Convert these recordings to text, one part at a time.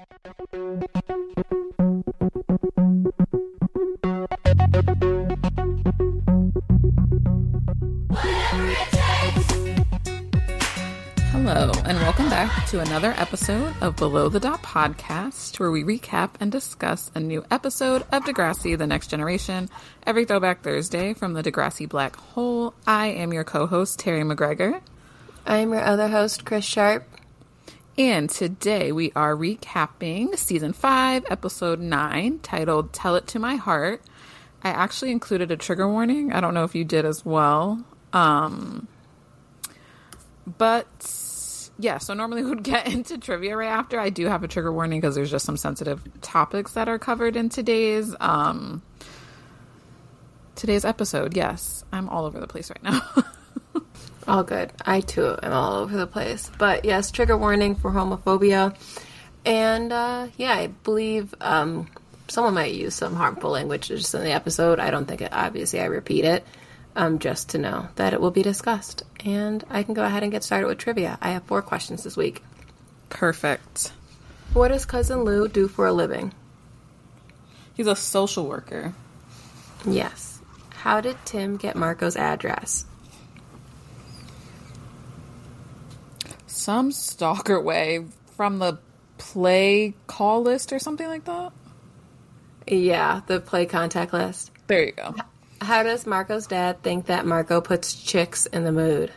Hello, and welcome back to another episode of Below the Dot podcast, where we recap and discuss a new episode of Degrassi The Next Generation every Throwback Thursday from the Degrassi Black Hole. I am your co host, Terry McGregor. I'm your other host, Chris Sharp. And today we are recapping season 5, episode 9, titled Tell It to My Heart. I actually included a trigger warning. I don't know if you did as well. Um, but yeah, so normally we would get into trivia right after. I do have a trigger warning because there's just some sensitive topics that are covered in today's um today's episode. Yes, I'm all over the place right now. all good. I too am all over the place. But yes, trigger warning for homophobia. And uh, yeah, I believe um, someone might use some harmful language just in the episode. I don't think it, obviously I repeat it um, just to know that it will be discussed. And I can go ahead and get started with trivia. I have four questions this week. Perfect. What does Cousin Lou do for a living? He's a social worker. Yes. How did Tim get Marco's address? Some stalker way from the play call list or something like that. Yeah, the play contact list. There you go. How does Marco's dad think that Marco puts chicks in the mood?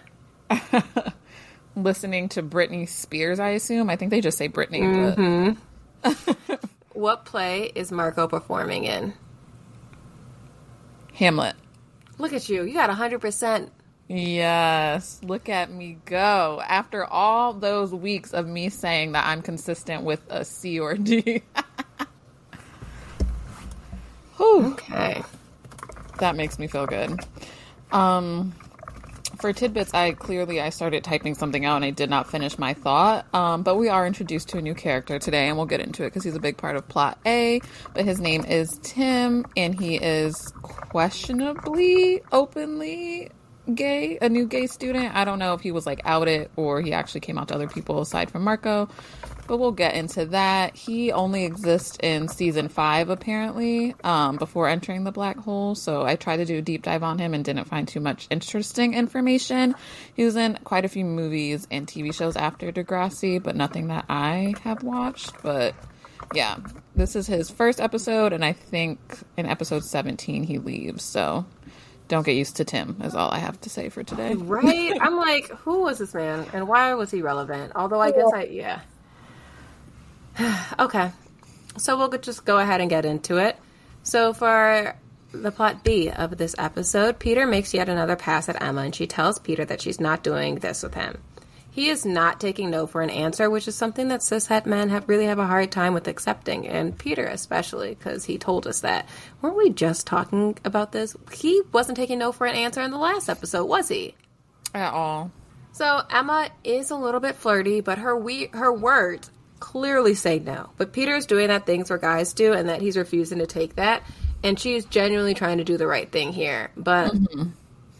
Listening to Britney Spears, I assume. I think they just say Britney. Mm-hmm. what play is Marco performing in? Hamlet. Look at you. You got 100%. Yes. Look at me go. After all those weeks of me saying that I'm consistent with a C or D. okay that makes me feel good. Um, for tidbits, I clearly I started typing something out and I did not finish my thought. Um, but we are introduced to a new character today, and we'll get into it because he's a big part of plot A. But his name is Tim, and he is questionably openly gay, a new gay student. I don't know if he was like outed or he actually came out to other people aside from Marco but we'll get into that. He only exists in season five, apparently, um, before entering the black hole. So I tried to do a deep dive on him and didn't find too much interesting information. He was in quite a few movies and TV shows after Degrassi, but nothing that I have watched. But yeah, this is his first episode, and I think in episode 17 he leaves. So don't get used to Tim, is all I have to say for today. Right? I'm like, who was this man and why was he relevant? Although I guess I, yeah. okay. So we'll just go ahead and get into it. So for the plot B of this episode, Peter makes yet another pass at Emma and she tells Peter that she's not doing this with him. He is not taking no for an answer, which is something that cishet men have really have a hard time with accepting, and Peter especially, because he told us that. Weren't we just talking about this? He wasn't taking no for an answer in the last episode, was he? At all. So Emma is a little bit flirty, but her we her words clearly say no. But Peter's doing that things where guys do, and that he's refusing to take that. And she's genuinely trying to do the right thing here. But mm-hmm.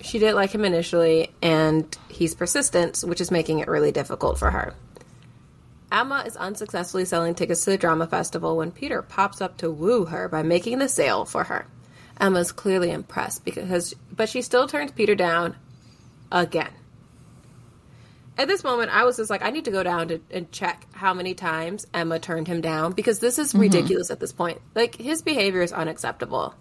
She didn't like him initially, and he's persistent, which is making it really difficult for her. Emma is unsuccessfully selling tickets to the drama festival when Peter pops up to woo her by making the sale for her. Emma's clearly impressed because but she still turns Peter down again at this moment, I was just like, I need to go down to, and check how many times Emma turned him down because this is mm-hmm. ridiculous at this point. Like his behavior is unacceptable.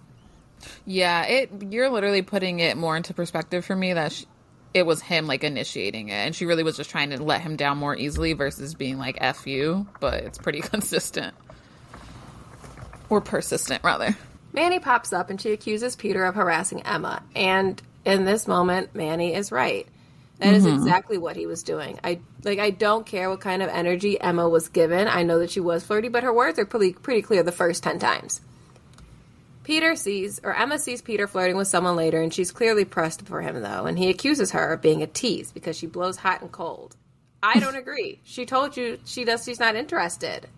Yeah, it. You're literally putting it more into perspective for me that she, it was him like initiating it, and she really was just trying to let him down more easily versus being like "f you." But it's pretty consistent or persistent, rather. Manny pops up and she accuses Peter of harassing Emma, and in this moment, Manny is right. That is mm-hmm. exactly what he was doing. I like I don't care what kind of energy Emma was given. I know that she was flirty, but her words are pretty pretty clear the first 10 times. Peter sees or Emma sees Peter flirting with someone later and she's clearly pressed for him though, and he accuses her of being a tease because she blows hot and cold. I don't agree. She told you she does she's not interested.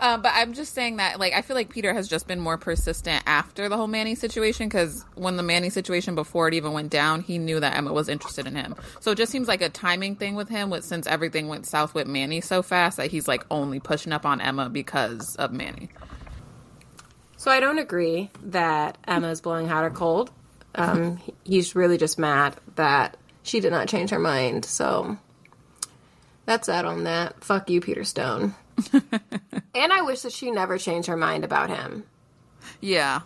Um, but I'm just saying that, like, I feel like Peter has just been more persistent after the whole Manny situation because when the Manny situation before it even went down, he knew that Emma was interested in him. So it just seems like a timing thing with him. With since everything went south with Manny so fast that he's like only pushing up on Emma because of Manny. So I don't agree that Emma's blowing hot or cold. Um, he's really just mad that she did not change her mind. So that's that on that. Fuck you, Peter Stone. and I wish that she never changed her mind about him. Yeah.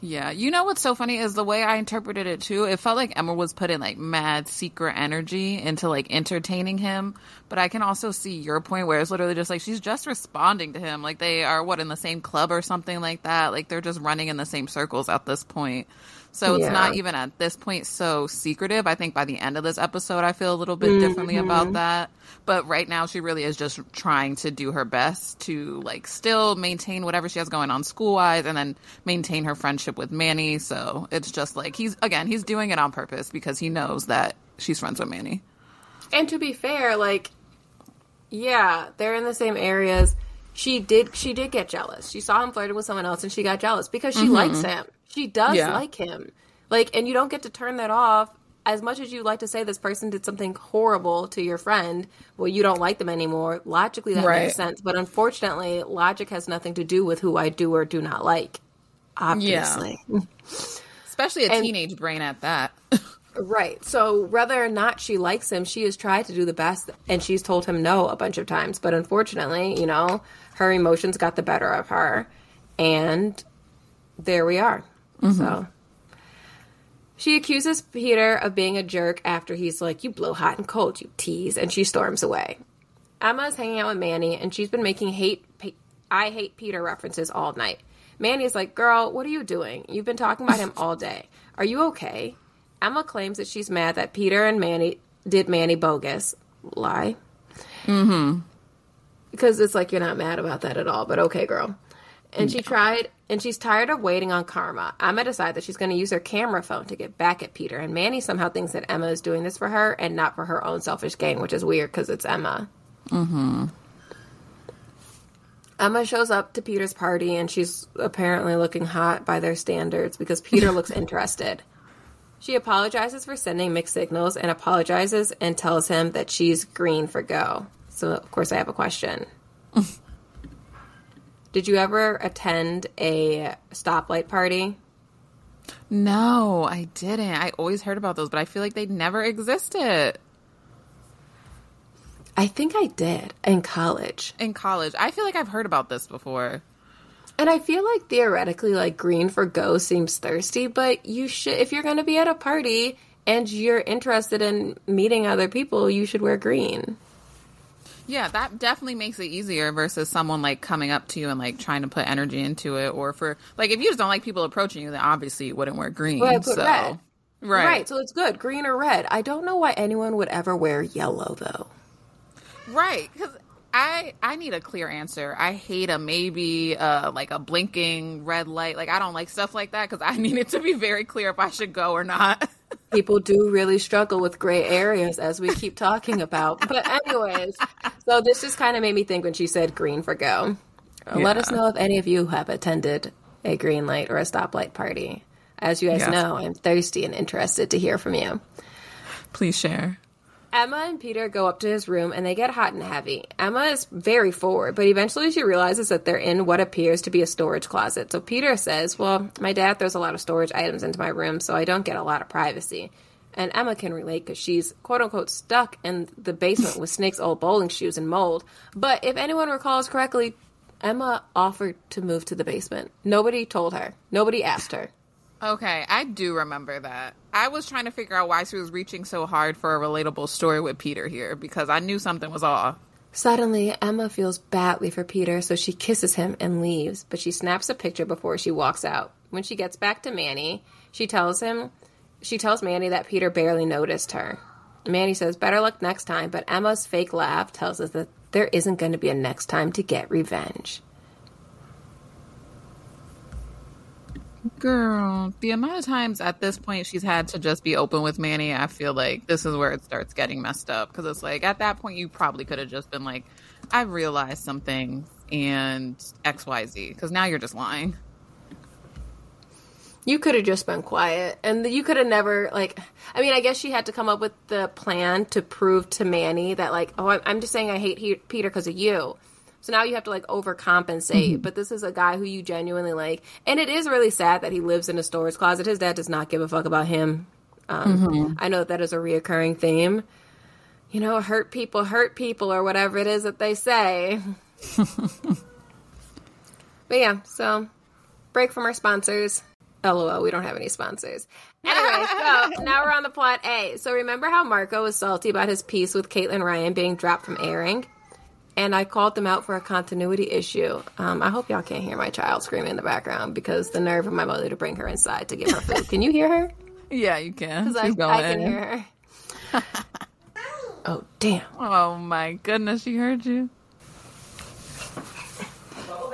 Yeah. You know what's so funny is the way I interpreted it too. It felt like Emma was putting like mad secret energy into like entertaining him. But I can also see your point where it's literally just like she's just responding to him. Like they are what in the same club or something like that. Like they're just running in the same circles at this point. So it's Yeah. not even at this point so secretive. I think by the end of this episode, I feel a little bit differently mm-hmm. about that. But right now, she really is just trying to do her best to like still maintain whatever she has going on school wise and then maintain her friendship with Manny. So it's just like he's, again, he's doing it on purpose because he knows that she's friends with Manny. And to be fair, like, yeah, they're in the same areas. She did. She did get jealous. She saw him flirting with someone else, and she got jealous because she likes mm-hmm. him. She does Yeah. like him. Like, and you don't get to turn that off. As much as you like to say this person did something horrible to your friend, well, you don't like them anymore. Logically, that Right. makes sense. But unfortunately, logic has nothing to do with who I do or do not like. Obviously. Especially a And- teenage brain at that. Right. So whether or not she likes him, she has tried to do the best and she's told him no a bunch of times. But unfortunately, you know, her emotions got the better of her. And there we are. So she accuses Peter of being a jerk after he's like, You blow hot and cold, you tease. And she storms away. Emma is hanging out with Manny and she's been making hate, I hate Peter references all night. Manny's like, Girl, what are you doing? You've been talking about him all day. Are you okay? Emma claims that she's mad that Peter and Manny did Manny bogus. Lie. Mm-hmm. Because it's like you're not mad about that at all, but okay, girl. And she tried, and she's tired of waiting on karma. Emma decides that she's going to use her camera phone to get back at Peter. And Manny somehow thinks that Emma is doing this for her and not for her own selfish gain, which is weird because it's Emma. Mm-hmm. Emma shows up to Peter's party, and she's apparently looking hot by their standards because Peter looks interested. She apologizes for sending mixed signals and apologizes and tells him that she's green for go. So, of course, I have a question. Did you ever attend a stoplight party? no, I didn't. I always heard about those, but I feel like they never existed I think I did in college. in college. I feel like I've heard about this before. And I feel like theoretically, like green for go seems thirsty, but you should, if you're going to be at a party and you're interested in meeting other people, you should wear green. Yeah, that definitely makes it easier versus someone like coming up to you and like trying to put energy into it, or for like if you just don't like people approaching you, then obviously you wouldn't wear green. Well, so red. right, Right, so it's good, green or red. I don't know why anyone would ever wear yellow though. right. Because I I need a clear answer. I hate a maybe, uh, like a blinking red light. Like I don't like stuff like that because I need it to be very clear if I should go or not. People do really struggle with gray areas as we keep talking about. But anyways, so this just kind of made me think when she said green for go. Uh, let us know if any of you have attended a green light or a stoplight party. As you guys Yes. know, I'm thirsty and interested to hear from you. Please share. Emma and Peter go up to his room and they get hot and heavy. Emma is very forward, but eventually she realizes that they're in what appears to be a storage closet. So Peter says, Well, my dad throws a lot of storage items into my room, so I don't get a lot of privacy. And Emma can relate because she's quote unquote stuck in the basement with Snake's old bowling shoes and mold. But if anyone recalls correctly, Emma offered to move to the basement. Nobody told her, nobody asked her. Okay, I do remember that. I was trying to figure out why she was reaching so hard for a relatable story with Peter here because I knew something was off. Suddenly, Emma feels badly for Peter, so she kisses him and leaves, but she snaps a picture before she walks out. When she gets back to Manny, she tells him she tells Manny that Peter barely noticed her. Manny says, "Better luck next time," but Emma's fake laugh tells us that there isn't going to be a next time to get revenge. Girl, the amount of times at this point she's had to just be open with Manny, I feel like this is where it starts getting messed up. Because it's like at that point, you probably could have just been like, I realized some things and XYZ because now you're just lying. You could have just been quiet, and you could have never like. I mean, I guess she had to come up with the plan to prove to Manny that like, oh, I'm- I'm just saying I hate he- Peter because of you. So now you have to like overcompensate. But this is a guy who you genuinely like, and it is really sad that he lives in a storage closet. His dad does not give a fuck about him. Um, I know that, that is a reoccurring theme. You know, hurt people hurt people, or whatever it is that they say. but yeah, so break from our sponsors. LOL, we don't have any sponsors. Anyway, so now we're on the plot A. So remember how Marco was salty about his piece with Caitlin Ryan being dropped from airing? And I called them out for a continuity issue. Um, I hope y'all can't hear my child screaming in the background because the nerve of my mother to bring her inside to give her food. Can you hear her? Yeah, you can. Because I, She's I can going. hear her. oh, damn. Oh my goodness, she heard you.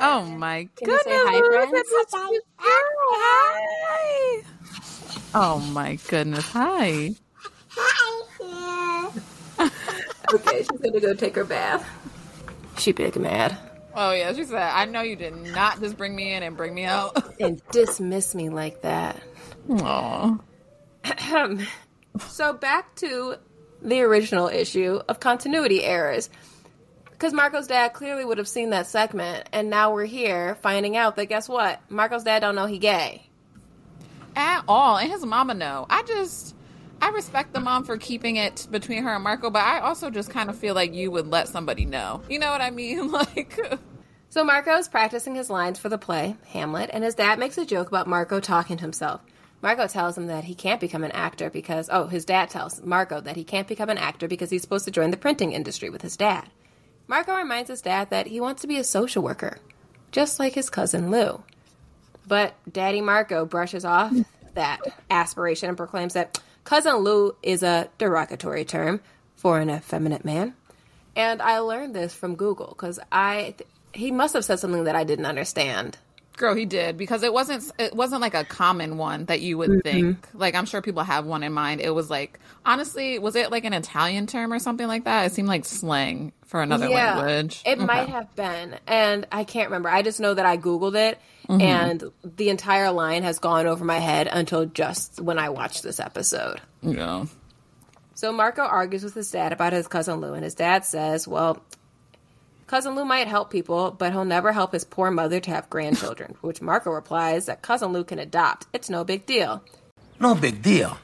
Oh my Can you goodness. say hi, friends? That's such a cute girl. Hi. Oh my goodness. Hi. Hi. Okay, she's going to go take her bath. She big mad. Oh yeah, she said, I know you did not just bring me in and bring me out. And dismiss me like that. Aw. So back to the original issue of continuity errors. Because Marco's dad clearly would have seen that segment, and now we're here finding out that guess what? Marco's dad don't know he gay. At all. And his mama know. I just I respect the mom for keeping it between her and Marco, but I also just kind of feel like you would let somebody know. You know what I mean? Like So Marco is practicing his lines for the play, Hamlet, and his dad makes a joke about Marco talking to himself. Marco tells him that he can't become an actor because, oh, his dad tells Marco that he can't become an actor because he's supposed to join the printing industry with his dad. Marco reminds his dad that he wants to be a social worker, just like his cousin Lou. But Daddy Marco brushes off that aspiration and proclaims that cousin Lou is a derogatory term for an effeminate man. And I learned this from Google because I th- he must have said something that I didn't understand. Girl, he did because it wasn't it wasn't like a common one that you would mm-hmm. think. Like I'm sure people have one in mind. It was like honestly, was it like an Italian term or something like that? It seemed like slang for another language. It Okay. might have been, and I can't remember. I just know that I googled it, mm-hmm. and the entire line has gone over my head until just when I watched this episode. Yeah. So Marco argues with his dad about his cousin Lou, and his dad says, "Well, cousin Lou might help people, but he'll never help his poor mother to have grandchildren." Which Marco replies that cousin Lou can adopt. It's no big deal. No big deal.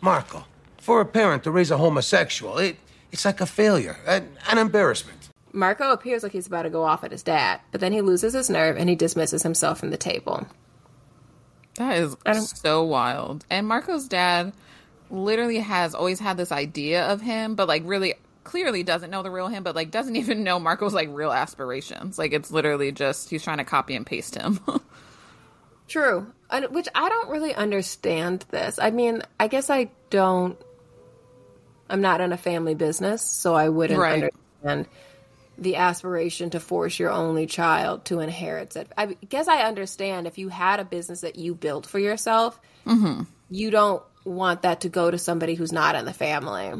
Marco, for a parent to raise a homosexual, it, it's like a failure, an, an embarrassment. Marco appears like he's about to go off at his dad, but then he loses his nerve and he dismisses himself from the table. That is I so wild. And Marco's dad literally has always had this idea of him, but like really clearly doesn't know the real him, but like doesn't even know Marco's like real aspirations. Like it's literally just he's trying to copy and paste him. True. And, which I don't really understand this. I mean, I guess I don't. I'm not in a family business, so I wouldn't Right. understand the aspiration to force your only child to inherit it. I guess I understand if you had a business that you built for yourself, mm-hmm. you don't want that to go to somebody who's not in the family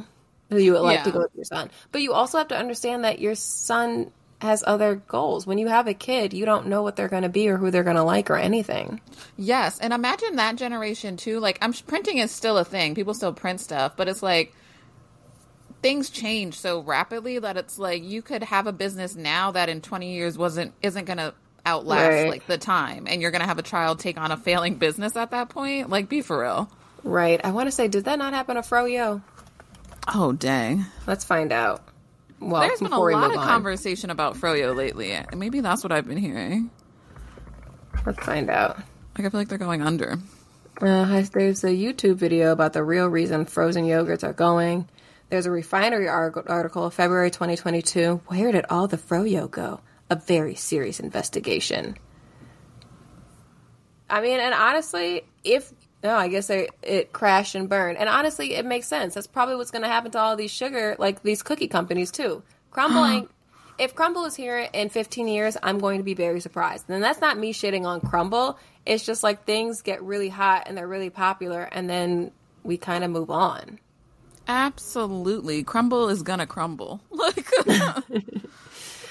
who you would like to go with your son. But you also have to understand that your son has other goals. When you have a kid, you don't know what they're going to be or who they're going to like or anything. Yes, and imagine that generation too. Like, I'm printing is still a thing. People still print stuff, but it's like things change so rapidly that it's like you could have a business now that in 20 years wasn't isn't going to outlast Right. like the time, and you're going to have a child take on a failing business at that point. Like, be for real. Right. I want to say, did that not happen to Froyo? Oh dang! Let's find out. Well, There's been a lot of on, conversation about Froyo lately, and maybe that's what I've been hearing. let's find out. Like, I feel like they're going under. Uh, there's a YouTube video about the real reason frozen yogurts are going. There's a refinery article, February 2022. Where did all the froyo go? A very serious investigation. I mean, and honestly, if no, I guess they, it crashed and burned. And honestly, it makes sense. That's probably what's going to happen to all these sugar, like these cookie companies too. Crumbling. Uh-huh. if Crumbl is here in 15 years, I'm going to be very surprised. And that's not me shitting on Crumbl. It's just like things get really hot and they're really popular, and then we kind of move on. Absolutely, crumble is gonna crumble. Like,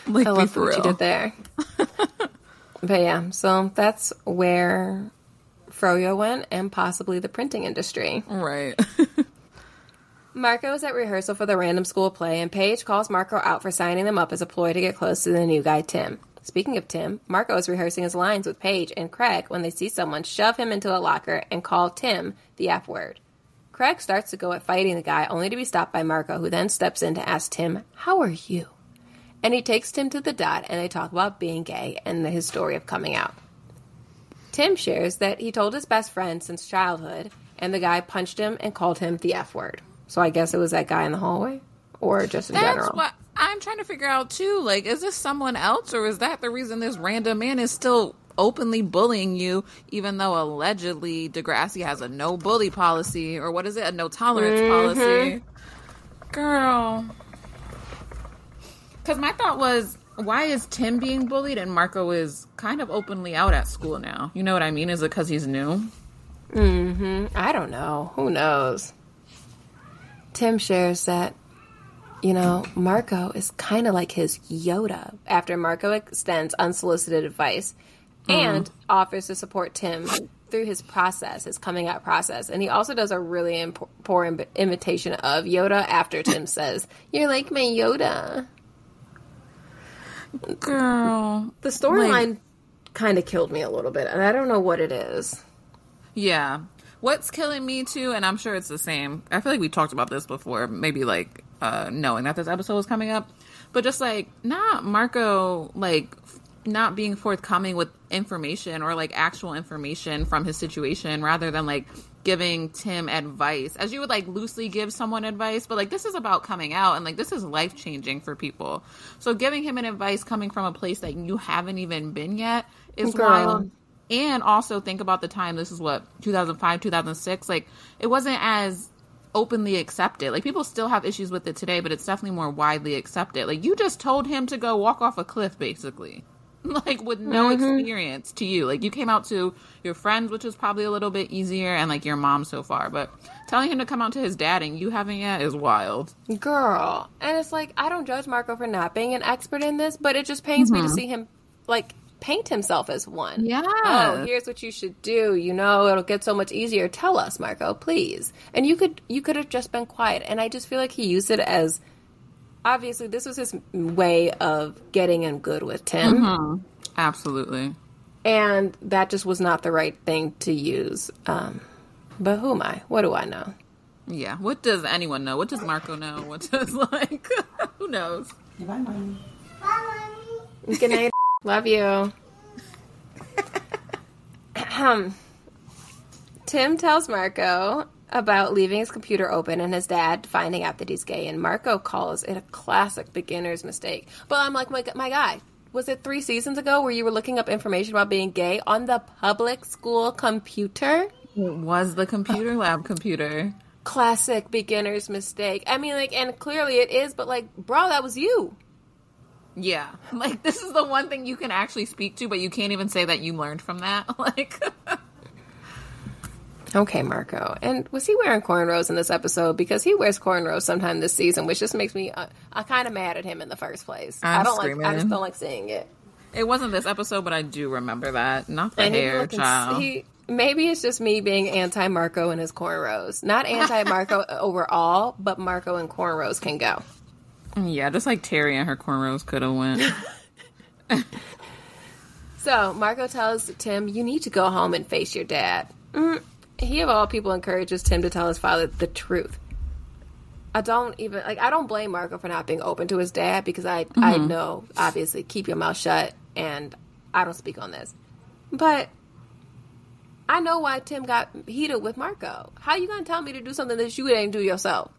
Like, I love what you did there. but yeah, so that's where Froyo went and possibly the printing industry. Right. Marco is at rehearsal for the random school play, and Paige calls Marco out for signing them up as a ploy to get close to the new guy, Tim. Speaking of Tim, Marco is rehearsing his lines with Paige and Craig when they see someone shove him into a locker and call Tim the F word. Craig starts to go at fighting the guy, only to be stopped by Marco, who then steps in to ask Tim, How are you? And he takes Tim to the dot, and they talk about being gay and his story of coming out. Tim shares that he told his best friend since childhood, and the guy punched him and called him the F word. So I guess it was that guy in the hallway, or just in That's general. what I'm trying to figure out too. Like, is this someone else, or is that the reason this random man is still openly bullying you, even though allegedly Degrassi has a no bully policy, or what is it, a no tolerance mm-hmm. policy? Girl. Because my thought was, why is Tim being bullied and Marco is kind of openly out at school now? You know what I mean? Is it because he's new? Mm-hmm. I don't know. Who knows? Tim shares that, you know, Marco is kind of like his Yoda after Marco extends unsolicited advice mm. and offers to support Tim through his process, his coming out process. And he also does a really imp- poor Im- imitation of Yoda after Tim says, You're like my Yoda. Girl. The storyline kind of killed me a little bit, and I don't know what it is. Yeah. What's killing me too, and I'm sure it's the same. I feel like we talked about this before, maybe like uh knowing that this episode was coming up. But just like not Marco like not being forthcoming with information or like actual information from his situation rather than like giving Tim advice as you would like loosely give someone advice, but like this is about coming out and like this is life changing for people. So giving him an advice coming from a place that you haven't even been yet is Girl. wild and also think about the time this is what 2005 2006 like it wasn't as openly accepted like people still have issues with it today but it's definitely more widely accepted like you just told him to go walk off a cliff basically like with no mm-hmm. experience to you like you came out to your friends which is probably a little bit easier and like your mom so far but telling him to come out to his dad and you haven't yet is wild Girl. And it's like, I don't judge Marco for not being an expert in this, but it just pains me to mm-hmm. see him, like, paint himself as one. Yeah. Oh, here's what you should do. You know, it'll get so much easier. Tell us, Marco, please. And you could, you could have just been quiet. And I just feel like he used it as, obviously, this was his way of getting in good with Tim. absolutely And that just was not the right thing to use. Um, but who am I? What do I know? yeah what does anyone know what does marco know what does like who knows Bye, mommy. Good night. Love you. Ahem. Tim tells Marco about leaving his computer open and his dad finding out that he's gay, and Marco calls it a classic beginner's mistake. But I'm like, my, my guy, was it three seasons ago where you were looking up information about being gay on the public school computer? It was the computer lab computer. Classic beginner's mistake. I mean, like, and clearly it is, but like, bro, that was you. Yeah. Like this is the one thing you can actually speak to, but you can't even say that you learned from that. Like Okay, Marco. And was he wearing cornrows in this episode? Because he wears cornrows sometime this season, which just makes me uh, I'm kind of mad at him in the first place. I'm I don't like. I just don't like seeing it. it wasn't this episode, but I do remember that. Not the And hair, looking- child. he maybe it's just me being anti Marco and his cornrows. Not anti Marco overall, but Marco and cornrows can go. yeah, just like Terry and her cornrows could have went. So Marco tells Tim, "You need to go home and face your dad." Mm, he of all people encourages Tim to tell his father the truth. I don't even like. I don't blame Marco for not being open to his dad because I I mm-hmm. know obviously keep your mouth shut and I don't speak on this, but I know why Tim got heated with Marco. How you gonna tell me to do something that you didn't do yourself?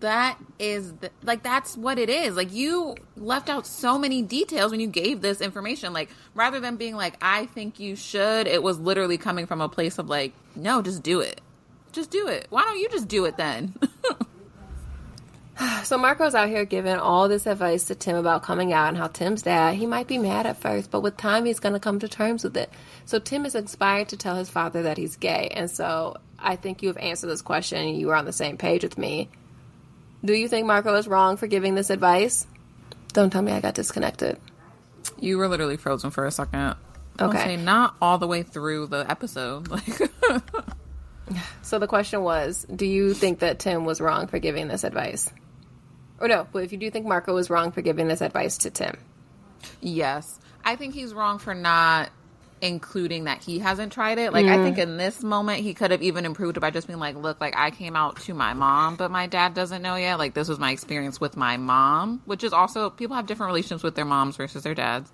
That is the, like that's what it is. Like you left out so many details when you gave this information. Like rather than being like I think you should, it was literally coming from a place of like no, just do it. Just do it. Why don't you just do it then? So Marco's out here giving all this advice to Tim about coming out and how Tim's dad, he might be mad at first, but with time he's going to come to terms with it. So Tim is inspired to tell his father that he's gay. And so I think you have answered this question you were on the same page with me. Do you think Marco is wrong for giving this advice? Don't tell me I got disconnected. You were literally frozen for a second. Okay. not all the way through the episode. Like, So the question was, do you think that Tim was wrong for giving this advice? Or no, but if you do think Marco was wrong for giving this advice to Tim. yes, I think he's wrong for not including that he hasn't tried it. Like, I think in this moment he could have even improved it by just being like, "Look, like I came out to my mom, but my dad doesn't know yet. Like, this was my experience with my mom, which is also people have different relationships with their moms versus their dads."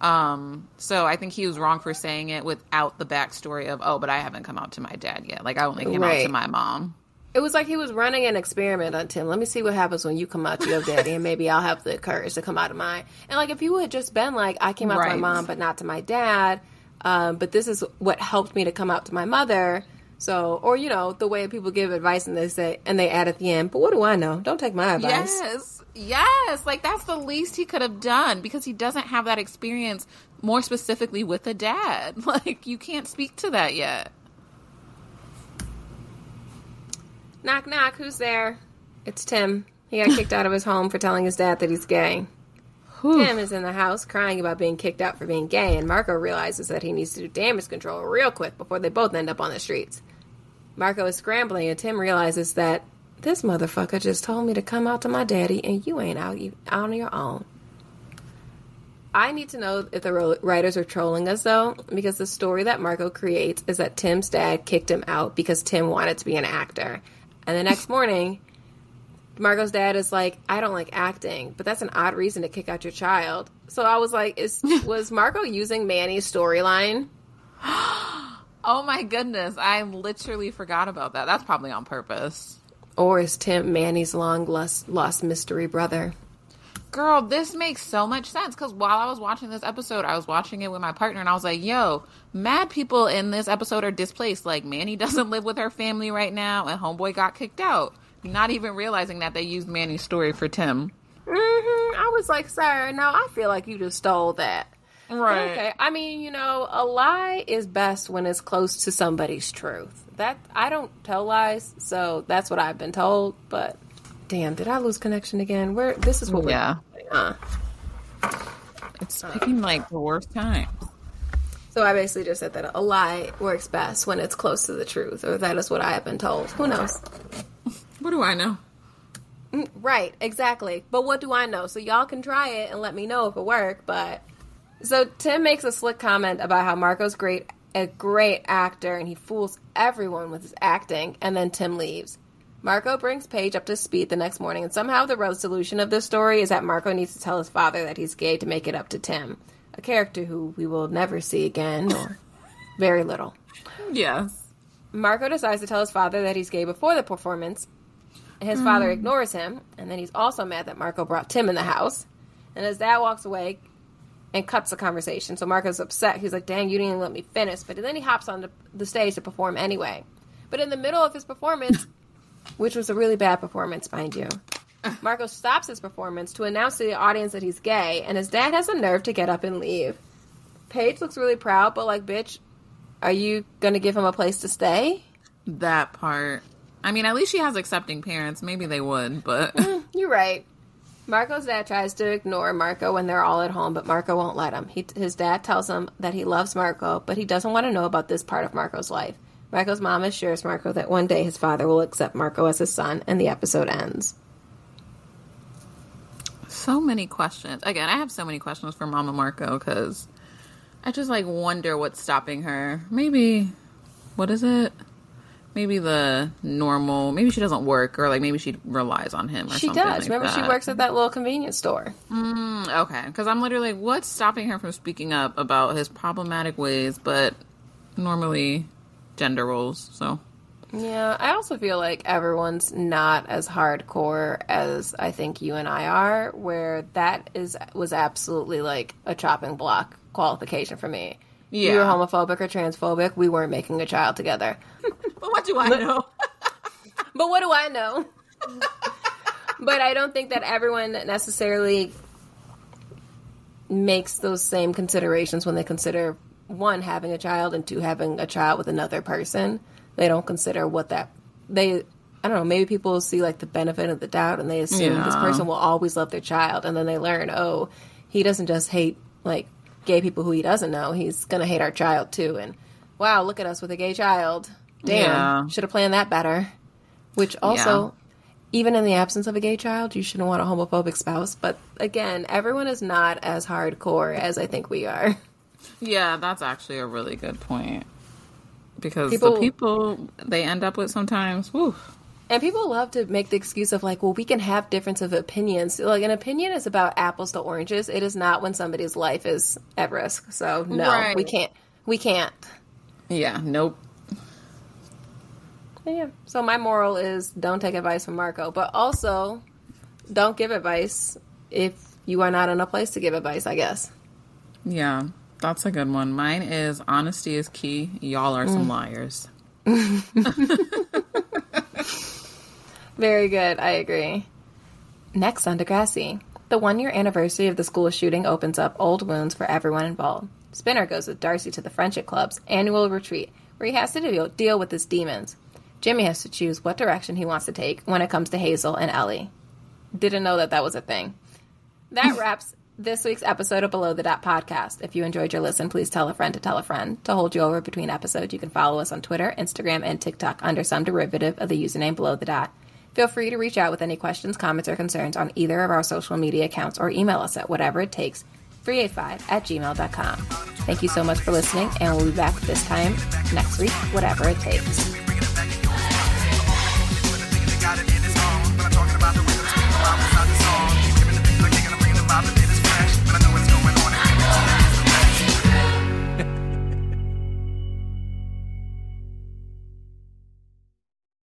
Um, so I think he was wrong for saying it without the backstory of, oh, but I haven't come out to my dad yet. Like I only came out to my mom. It was like he was running an experiment on Tim. Let me see what happens when you come out to your daddy, and maybe I'll have the courage to come out of mine. And like, if you had just been like, I came out to my mom, but not to my dad, um, but this is what helped me to come out to my mother. So, or you know, the way people give advice and they say, and they add at the end, but what do I know? Don't take my advice. Yes. Yes. Like that's the least he could have done because he doesn't have that experience more specifically with a dad. Like you can't speak to that yet. Knock, knock. Who's there? It's Tim. He got kicked out of his home for telling his dad that he's gay. Tim is in the house crying about being kicked out for being gay, and Marco realizes that he needs to do damage control real quick before they both end up on the streets. Marco is scrambling, and Tim realizes that this motherfucker just told me to come out to my daddy, and you ain't out, on your own. I need to know if the writers are trolling us though, because the story that Marco creates is that Tim's dad kicked him out because Tim wanted to be an actor. And the next morning, Marco's dad is like, I don't like acting, but that's an odd reason to kick out your child. So I was like, is was Marco using Manny's storyline? Oh my goodness. I literally forgot about that. That's probably on purpose. Or is Tim Manny's long lost, lost mystery brother? Girl, this makes so much sense because while I was watching this episode, I was watching it with my partner and I was like, yo, mad people in this episode are displaced. Like, Manny doesn't live with her family right now and Homeboy got kicked out. Not even realizing that they used Manny's story for Tim. hmm I was like, sir, no, I feel like you just stole that. Right. Okay. I mean, you know, a lie is best when it's close to somebody's truth. That I don't tell lies, so that's what I've been told. But damn, did I lose connection again? Where this is what we're Yeah. uh. It's picking like the worst time. So I basically just said that a lie works best when it's close to the truth, or that is what I have been told. Who knows? What do I know? Mm, right, exactly. But what do I know? So y'all can try it and let me know if it worked. But so Tim makes a slick comment about how Marco's great, a great actor, and he fools everyone with his acting. And then Tim leaves. Marco brings Paige up to speed the next morning, and somehow the resolution of this story is that Marco needs to tell his father that he's gay to make it up to Tim, a character who we will never see again, or very little. Yes. Marco decides to tell his father that he's gay before the performance. His father hmm. ignores him, and then he's also mad that Marco brought Tim in the house. And his dad walks away and cuts the conversation. So Marco's upset. He's like, dang, you didn't even let me finish. But then he hops on the, the stage to perform anyway. But in the middle of his performance, which was a really bad performance, mind you, Marco stops his performance to announce to the audience that he's gay, and his dad has the nerve to get up and leave. Paige looks really proud, but like, bitch, are you gonna give him a place to stay? That part. I mean, at least she has accepting parents. Maybe they would, but mm, You're right. Marco's dad tries to ignore Marco when they're all at home, but Marco won't let him. He, his dad tells him that he loves Marco, but he doesn't want to know about this part of Marco's life. Marco's mom assures Marco that one day his father will accept Marco as his son, and the episode ends. so many questions. Again, I have so many questions for Mama Marco because I just like wonder what's stopping her. Maybe, what is it? Maybe the normal. Maybe she doesn't work, or like maybe she relies on him. Or She does. like Remember, she works at that little convenience store. Mm, okay, because I'm literally like, what's stopping her from speaking up about his problematic ways, but normally gender roles. So Yeah, I also feel like everyone's not as hardcore as I think you and I are, where that is was absolutely like a chopping block qualification for me. Yeah. You were homophobic or transphobic, we weren't making a child together. but what do I know? But what do I know? but I don't think that everyone necessarily makes those same considerations when they consider one having a child and two having a child with another person. They don't consider what that they I don't know, maybe people see like the benefit of the doubt and they assume this person will always love their child. And then they learn, oh, he doesn't just hate like gay people who he doesn't know. He's going to hate our child too. And wow, look at us with a gay child. Damn. Yeah. Should have planned that better. Which also, even in the absence of a gay child, you shouldn't want a homophobic spouse. But again, everyone is not as hardcore as I think we are. Yeah, that's actually a really good point. Because People- the people they end up with sometimes, whew, And people love to make the excuse of like, well, we can have difference of opinions. Like an opinion is about apples to oranges. It is not when somebody's life is at risk. So no, Right. we can't. We can't. yeah, nope. Yeah. So my moral is don't take advice from Marco, but also don't give advice if you are not in a place to give advice. I guess. Yeah, that's a good one. Mine is honesty is key. Y'all are some mm. liars. Very good. I agree. Next on Degrassi. The one year anniversary of the school shooting opens up old wounds for everyone involved. Spinner goes with Darcy to the Friendship Club's annual retreat, where he has to deal, deal with his demons. Jimmy has to choose what direction he wants to take when it comes to Hazel and Ellie. Didn't know that that was a thing. That wraps this week's episode of Below the Dot podcast. If you enjoyed your listen, please tell a friend to tell a friend. To hold you over between episodes, you can follow us on Twitter, Instagram, and TikTok under some derivative of the username Below the Dot. Feel free to reach out with any questions, comments, or concerns on either of our social media accounts or email us at whatever it takes 385 at gmail.com. Thank you so much for listening, and we'll be back this time next week, whatever it takes.